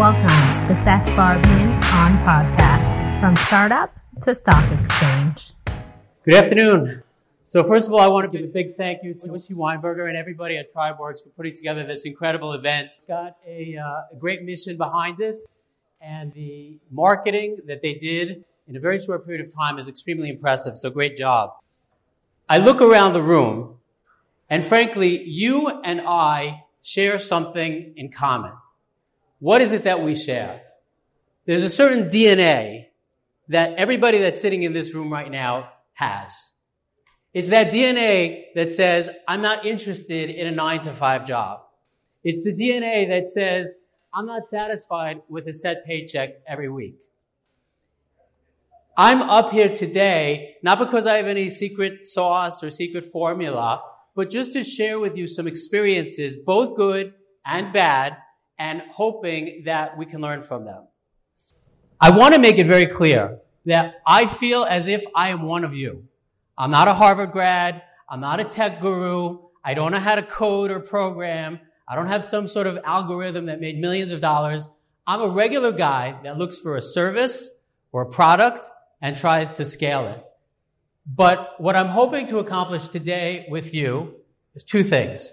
Welcome to the Seth Barbman on podcast from startup to stock exchange. Good afternoon. So first of all, I want to give a big thank you to Wishy Weinberger and everybody at TribeWorks for putting together this incredible event. Got a, uh, a great mission behind it, and the marketing that they did in a very short period of time is extremely impressive. So great job. I look around the room, and frankly, you and I share something in common. What is it that we share? There's a certain DNA that everybody that's sitting in this room right now has. It's that DNA that says, I'm not interested in a nine to five job. It's the DNA that says, I'm not satisfied with a set paycheck every week. I'm up here today, not because I have any secret sauce or secret formula, but just to share with you some experiences, both good and bad, and hoping that we can learn from them. I want to make it very clear that I feel as if I am one of you. I'm not a Harvard grad. I'm not a tech guru. I don't know how to code or program. I don't have some sort of algorithm that made millions of dollars. I'm a regular guy that looks for a service or a product and tries to scale it. But what I'm hoping to accomplish today with you is two things.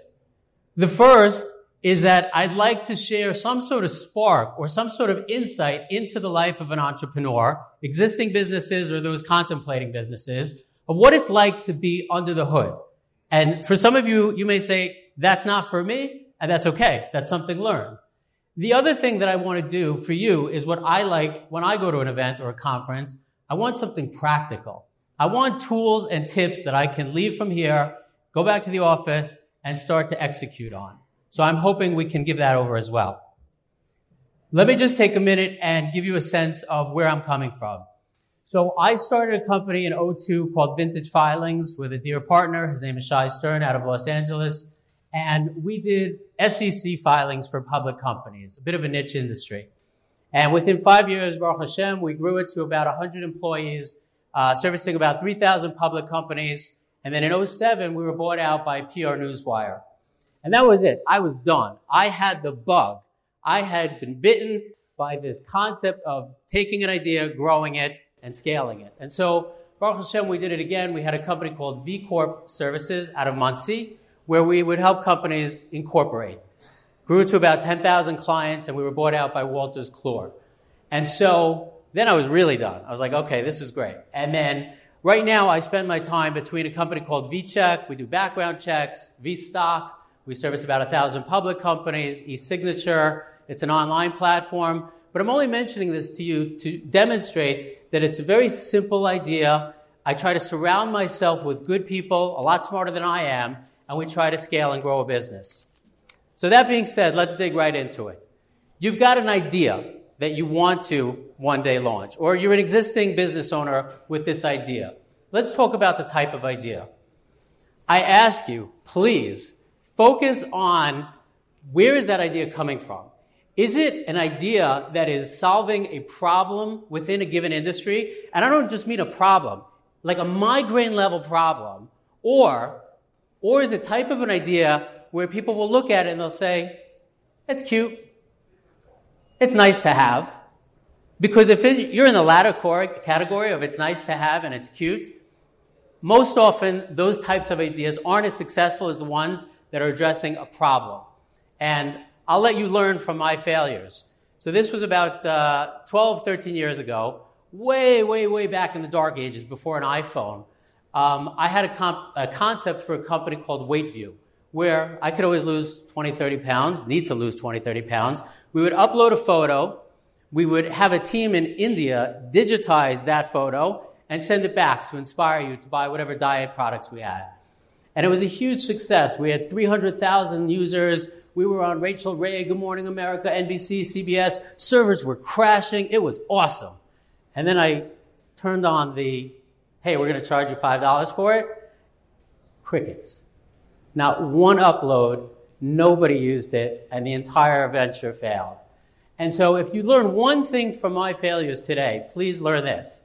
The first is that I'd like to share some sort of spark or some sort of insight into the life of an entrepreneur, existing businesses or those contemplating businesses, of what it's like to be under the hood. And for some of you, you may say, that's not for me, and that's okay. That's something learned. The other thing that I want to do for you is what I like when I go to an event or a conference. I want something practical. I want tools and tips that I can leave from here, go back to the office, and start to execute on. So I'm hoping we can give that over as well. Let me just take a minute and give you a sense of where I'm coming from. So I started a company in 02 called Vintage Filings with a dear partner. His name is Shai Stern out of Los Angeles. And we did SEC filings for public companies, a bit of a niche industry. And within five years, Baruch Hashem, we grew it to about 100 employees, uh, servicing about 3,000 public companies. And then in 07, we were bought out by PR Newswire. And that was it. I was done. I had the bug. I had been bitten by this concept of taking an idea, growing it, and scaling it. And so, Baruch Hashem, we did it again. We had a company called V Corp Services out of Monsey, where we would help companies incorporate. Grew to about 10,000 clients, and we were bought out by Wolters Kluwer. And so, then I was really done. I was like, okay, this is great. And then, right now, I spend my time between a company called VCheck. We do background checks, VStock, we service about a thousand public companies, eSignature. It's an online platform. But I'm only mentioning this to you to demonstrate that it's a very simple idea. I try to surround myself with good people, a lot smarter than I am, and we try to scale and grow a business. So that being said, let's dig right into it. You've got an idea that you want to one day launch, or you're an existing business owner with this idea. Let's talk about the type of idea. I ask you, please, focus on where is that idea coming from? Is it an idea that is solving a problem within a given industry? And I don't just mean a problem, like a migraine level problem. Or, or is it type of an idea where people will look at it and they'll say, it's cute. It's nice to have. Because if it, you're in the latter category of it's nice to have and it's cute, most often those types of ideas aren't as successful as the ones that are addressing a problem. And I'll let you learn from my failures. So this was about uh, 12, 13 years ago, way, way, way back in the dark ages before an iPhone. Um, I had a, comp- a, concept for a company called WeightView, where I could always lose 20, 30 pounds, need to lose 20, 30 pounds. We would upload a photo. We would have a team in India digitize that photo and send it back to inspire you to buy whatever diet products we had. And it was a huge success. We had 300,000 users. We were on Rachael Ray, Good Morning America, NBC, CBS. Servers were crashing. It was awesome. And then I turned on the, hey, we're going to charge you $5 for it. Crickets. Not one upload, nobody used it, and the entire venture failed. And so if you learn one thing from my failures today, please learn this.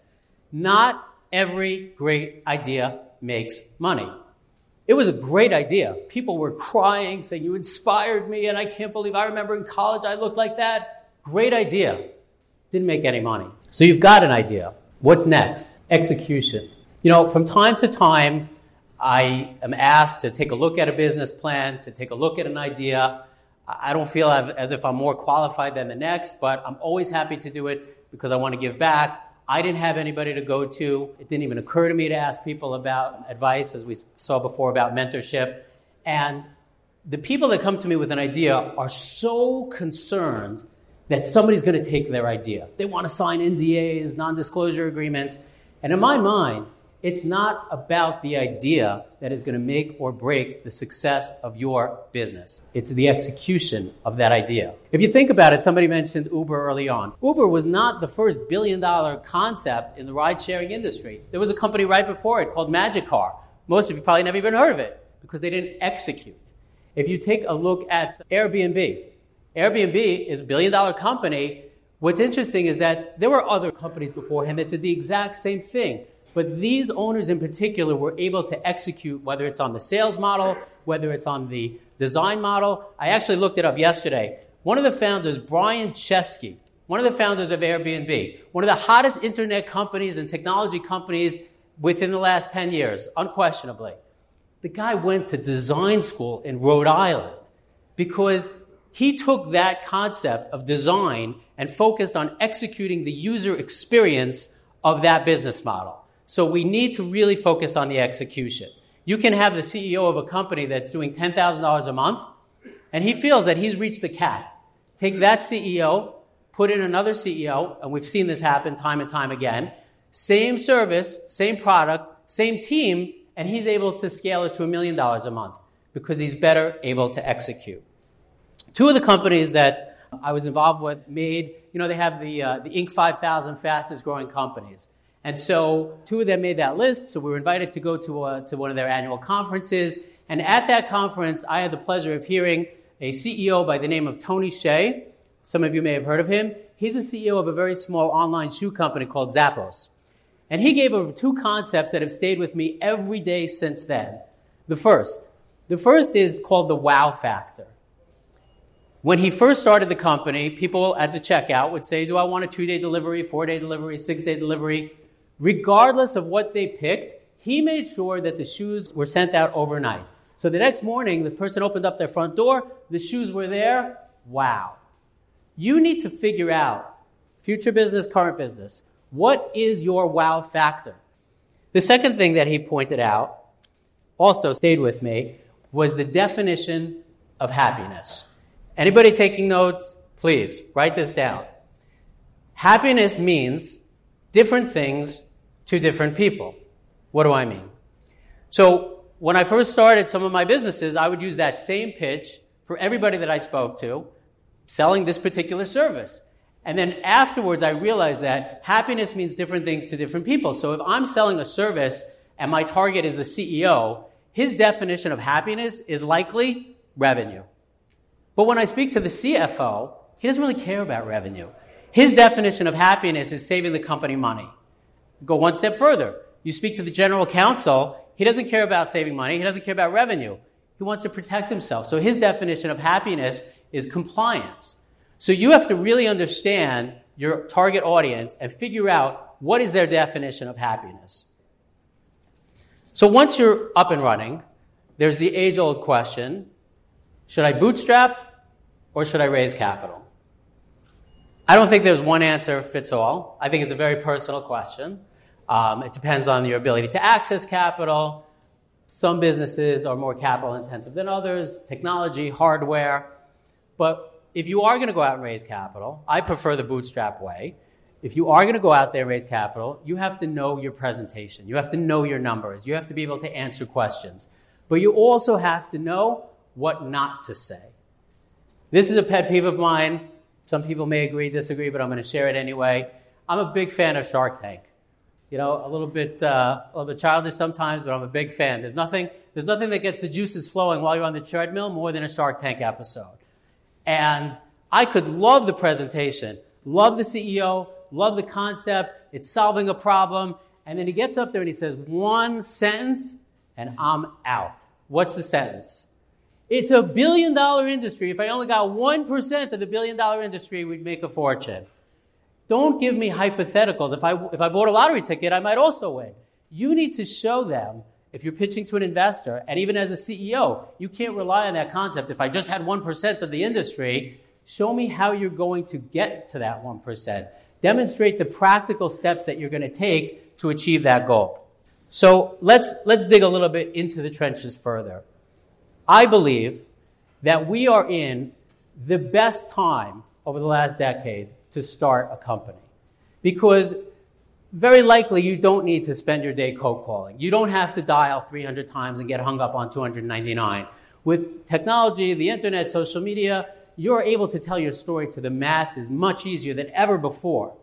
Not every great idea makes money. It was a great idea. People were crying, saying, You inspired me, and I can't believe I remember in college I looked like that. Great idea. Didn't make any money. So you've got an idea. What's next? Execution. You know, from time to time, I am asked to take a look at a business plan, to take a look at an idea. I don't feel as if I'm more qualified than the next, but I'm always happy to do it because I want to give back. I didn't have anybody to go to. It didn't even occur to me to ask people about advice, as we saw before about mentorship. And the people that come to me with an idea are so concerned that somebody's going to take their idea. They want to sign NDAs, non disclosure agreements. And in my mind, it's not about the idea that is going to make or break the success of your business. It's the execution of that idea. If you think about it, somebody mentioned Uber early on. Uber was not the first billion dollar concept in the ride sharing industry. There was a company right before it called Magic Car. Most of you probably never even heard of it because they didn't execute. If you take a look at Airbnb, Airbnb is a billion dollar company. What's interesting is that there were other companies before him that did the exact same thing. But these owners in particular were able to execute, whether it's on the sales model, whether it's on the design model. I actually looked it up yesterday. One of the founders, Brian Chesky, one of the founders of Airbnb, one of the hottest internet companies and technology companies within the last 10 years, unquestionably. The guy went to design school in Rhode Island because he took that concept of design and focused on executing the user experience of that business model. So we need to really focus on the execution. You can have the CEO of a company that's doing $10,000 a month, and he feels that he's reached the cap. Take that CEO, put in another CEO, and we've seen this happen time and time again. Same service, same product, same team, and he's able to scale it to a million dollars a month because he's better able to execute. Two of the companies that I was involved with made, you know, they have the, uh, the Inc. 5000 fastest growing companies. And so two of them made that list. So we were invited to go to, a, uh, to one of their annual conferences. And at that conference, I had the pleasure of hearing a CEO by the name of Tony Hsieh. Some of you may have heard of him. He's the CEO of a very small online shoe company called Zappos. And he gave over two concepts that have stayed with me every day since then. The first, the first is called the wow factor. When he first started the company, people at the checkout would say, Do I want a two day delivery, four day delivery, six day delivery? Regardless of what they picked, he made sure that the shoes were sent out overnight. So the next morning, this person opened up their front door, the shoes were there. Wow. You need to figure out future business, current business. What is your wow factor? The second thing that he pointed out, also stayed with me, was the definition of happiness. Anybody taking notes, please write this down. Happiness means different things to different people. What do I mean? So when I first started some of my businesses, I would use that same pitch for everybody that I spoke to, selling this particular service. And then afterwards, I realized that happiness means different things to different people. So if I'm selling a service and my target is the CEO, his definition of happiness is likely revenue. But when I speak to the CFO, he doesn't really care about revenue. His definition of happiness is saving the company money. Go one step further. You speak to the general counsel, he doesn't care about saving money, he doesn't care about revenue. He wants to protect himself. So his definition of happiness is compliance. So you have to really understand your target audience and figure out what is their definition of happiness. So once you're up and running, there's the age old question should I bootstrap or should I raise capital? I don't think there's one answer fits all. I think it's a very personal question. Um, it depends on your ability to access capital. Some businesses are more capital intensive than others, technology, hardware. But if you are going to go out and raise capital, I prefer the bootstrap way. If you are going to go out there and raise capital, you have to know your presentation. You have to know your numbers. You have to be able to answer questions. But you also have to know what not to say. This is a pet peeve of mine. Some people may agree, disagree, but I'm going to share it anyway. I'm a big fan of Shark Tank. You know, a little bit, uh, a little bit childish sometimes, but I'm a big fan. There's nothing, there's nothing that gets the juices flowing while you're on the treadmill more than a Shark Tank episode. And I could love the presentation, love the CEO, love the concept. It's solving a problem. And then he gets up there and he says one sentence, and I'm out. What's the sentence? It's a billion dollar industry. If I only got 1% of the billion dollar industry, we'd make a fortune. Don't give me hypotheticals. If I, if I bought a lottery ticket, I might also win. You need to show them if you're pitching to an investor, and even as a CEO, you can't rely on that concept. If I just had 1% of the industry, show me how you're going to get to that 1%. Demonstrate the practical steps that you're going to take to achieve that goal. So let's, let's dig a little bit into the trenches further. I believe that we are in the best time over the last decade to start a company because very likely you don't need to spend your day cold calling. You don't have to dial 300 times and get hung up on 299. With technology, the internet, social media, you're able to tell your story to the masses much easier than ever before.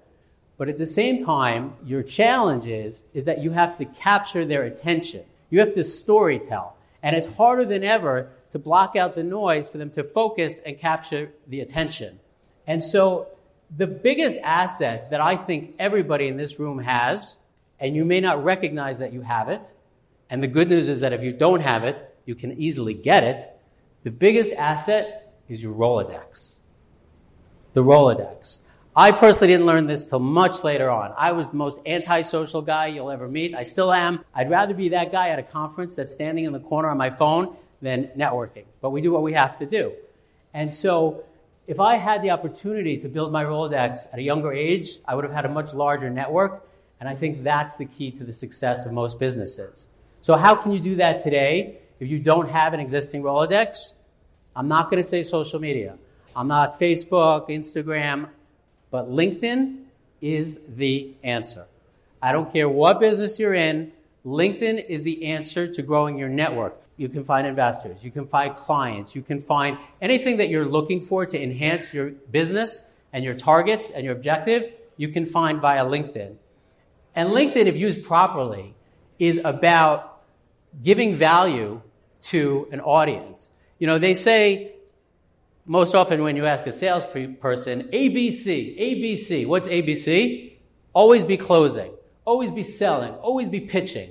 But at the same time, your challenge is, is that you have to capture their attention. You have to story tell. And it's harder than ever to block out the noise for them to focus and capture the attention. And so the biggest asset that I think everybody in this room has, and you may not recognize that you have it, and the good news is that if you don't have it, you can easily get it. The biggest asset is your Rolodex. The Rolodex. I personally didn't learn this till much later on. I was the most antisocial guy you'll ever meet. I still am. I'd rather be that guy at a conference that's standing in the corner on my phone than networking. But we do what we have to do. And so if I had the opportunity to build my Rolodex at a younger age, I would have had a much larger network. And I think that's the key to the success of most businesses. So, how can you do that today if you don't have an existing Rolodex? I'm not going to say social media. I'm not Facebook, Instagram, but LinkedIn is the answer. I don't care what business you're in, LinkedIn is the answer to growing your network. You can find investors, you can find clients, you can find anything that you're looking for to enhance your business and your targets and your objective, you can find via LinkedIn. And LinkedIn, if used properly, is about giving value to an audience. You know, they say most often when you ask a salesperson, ABC, ABC, what's ABC? Always be closing, always be selling, always be pitching.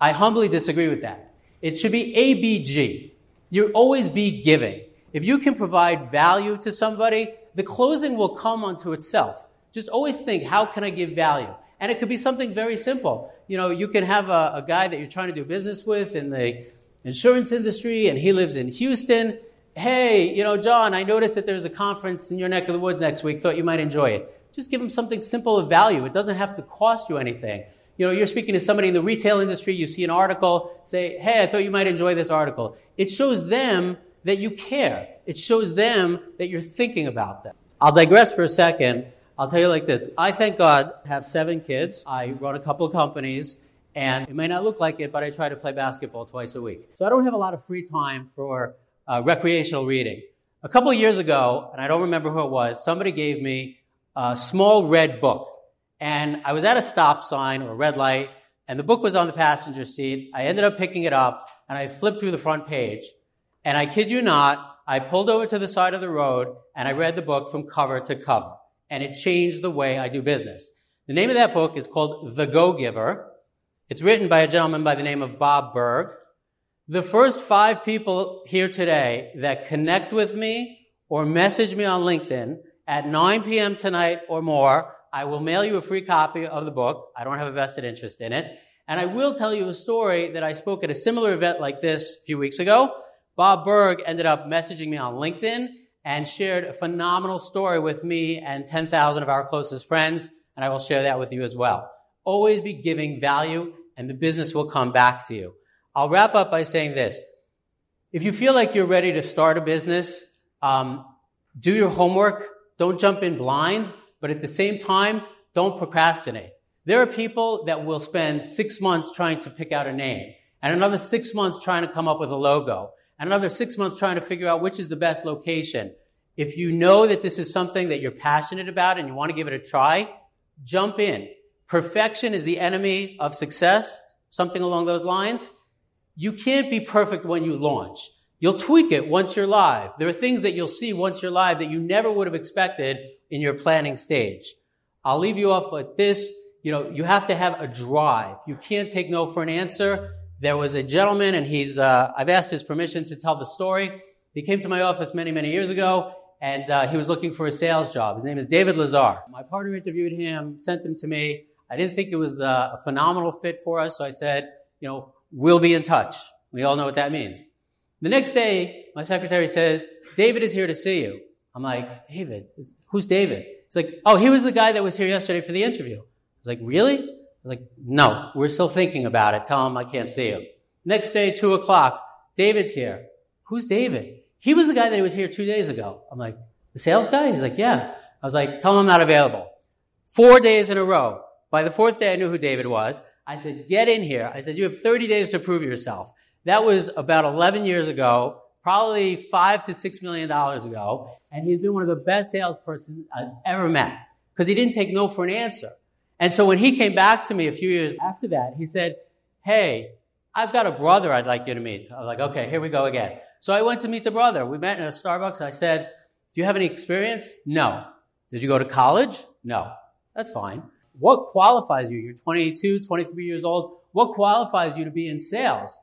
I humbly disagree with that. It should be ABG. You always be giving. If you can provide value to somebody, the closing will come unto itself. Just always think, how can I give value? And it could be something very simple. You know, you can have a, a guy that you're trying to do business with in the insurance industry and he lives in Houston. Hey, you know, John, I noticed that there's a conference in your neck of the woods next week. Thought you might enjoy it. Just give them something simple of value. It doesn't have to cost you anything. You know, you're speaking to somebody in the retail industry, you see an article, say, hey, I thought you might enjoy this article. It shows them that you care. It shows them that you're thinking about them. I'll digress for a second. I'll tell you like this. I thank God have seven kids. I run a couple of companies and it may not look like it, but I try to play basketball twice a week. So I don't have a lot of free time for uh, recreational reading. A couple years ago, and I don't remember who it was, somebody gave me a small red book. And I was at a stop sign or red light, and the book was on the passenger seat. I ended up picking it up, and I flipped through the front page. And I kid you not, I pulled over to the side of the road, and I read the book from cover to cover. And it changed the way I do business. The name of that book is called The Go Giver. It's written by a gentleman by the name of Bob Burg. The first five people here today that connect with me or message me on LinkedIn at 9 p.m. tonight or more I will mail you a free copy of the book. I don't have a vested interest in it. And I will tell you a story that I spoke at a similar event like this a few weeks ago. Bob Burg ended up messaging me on LinkedIn and shared a phenomenal story with me and 10,000 of our closest friends. And I will share that with you as well. Always be giving value and the business will come back to you. I'll wrap up by saying this. If you feel like you're ready to start a business, um, do your homework. Don't jump in blind but at the same time, don't procrastinate. There are people that will spend six months trying to pick out a name, and another six months trying to come up with a logo, and another six months trying to figure out which is the best location. If you know that this is something that you're passionate about and you want to give it a try, jump in. Perfection is the enemy of success, something along those lines. You can't be perfect when you launch. You'll tweak it once you're live. There are things that you'll see once you're live that you never would have expected in your planning stage. I'll leave you off with this. You know, you have to have a drive. You can't take no for an answer. There was a gentleman, and he's, uh, I've asked his permission to tell the story. He came to my office many, many years ago, and uh, he was looking for a sales job. His name is David Lazar. My partner interviewed him, sent him to me. I didn't think it was uh, a phenomenal fit for us, so I said, you know, we'll be in touch. We all know what that means. The next day, my secretary says, David is here to see you. I'm like, David? Who's David? He's like, oh, he was the guy that was here yesterday for the interview. I was like, really? I was like, no, we're still thinking about it. Tell him I can't see him. Next day, two o'clock, David's here. Who's David? He was the guy that was here two days ago. I'm like, the sales guy? He's like, yeah. I was like, tell him I'm not available. Four days in a row. By the fourth day, I knew who David was. I said, get in here. I said, you have 30 days to prove yourself. That was about 11 years ago, probably five to six million dollars ago. And he's been one of the best salespersons I've ever met because he didn't take no for an answer. And so when he came back to me a few years after that, he said, Hey, I've got a brother I'd like you to meet. I was like, okay, here we go again. So I went to meet the brother. We met in a Starbucks. I said, do you have any experience? No. Did you go to college? No. That's fine. What qualifies you? You're 22, 23 years old. What qualifies you to be in sales?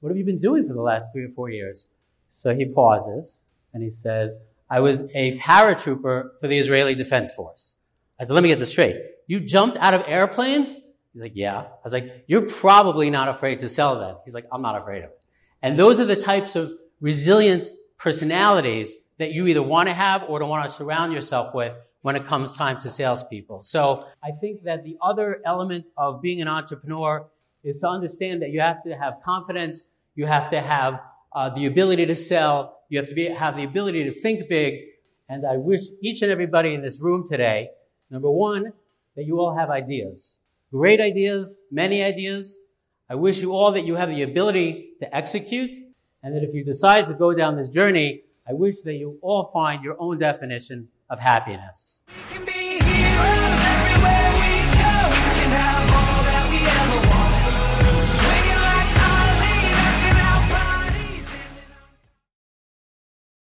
What have you been doing for the last three or four years? So he pauses and he says, I was a paratrooper for the Israeli Defense Force. I said, let me get this straight. You jumped out of airplanes? He's like, yeah. I was like, you're probably not afraid to sell them. He's like, I'm not afraid of it. And those are the types of resilient personalities that you either want to have or to want to surround yourself with when it comes time to salespeople. So I think that the other element of being an entrepreneur is to understand that you have to have confidence, you have to have uh, the ability to sell, you have to be, have the ability to think big. And I wish each and everybody in this room today, number one, that you all have ideas. Great ideas, many ideas. I wish you all that you have the ability to execute and that if you decide to go down this journey, I wish that you all find your own definition of happiness.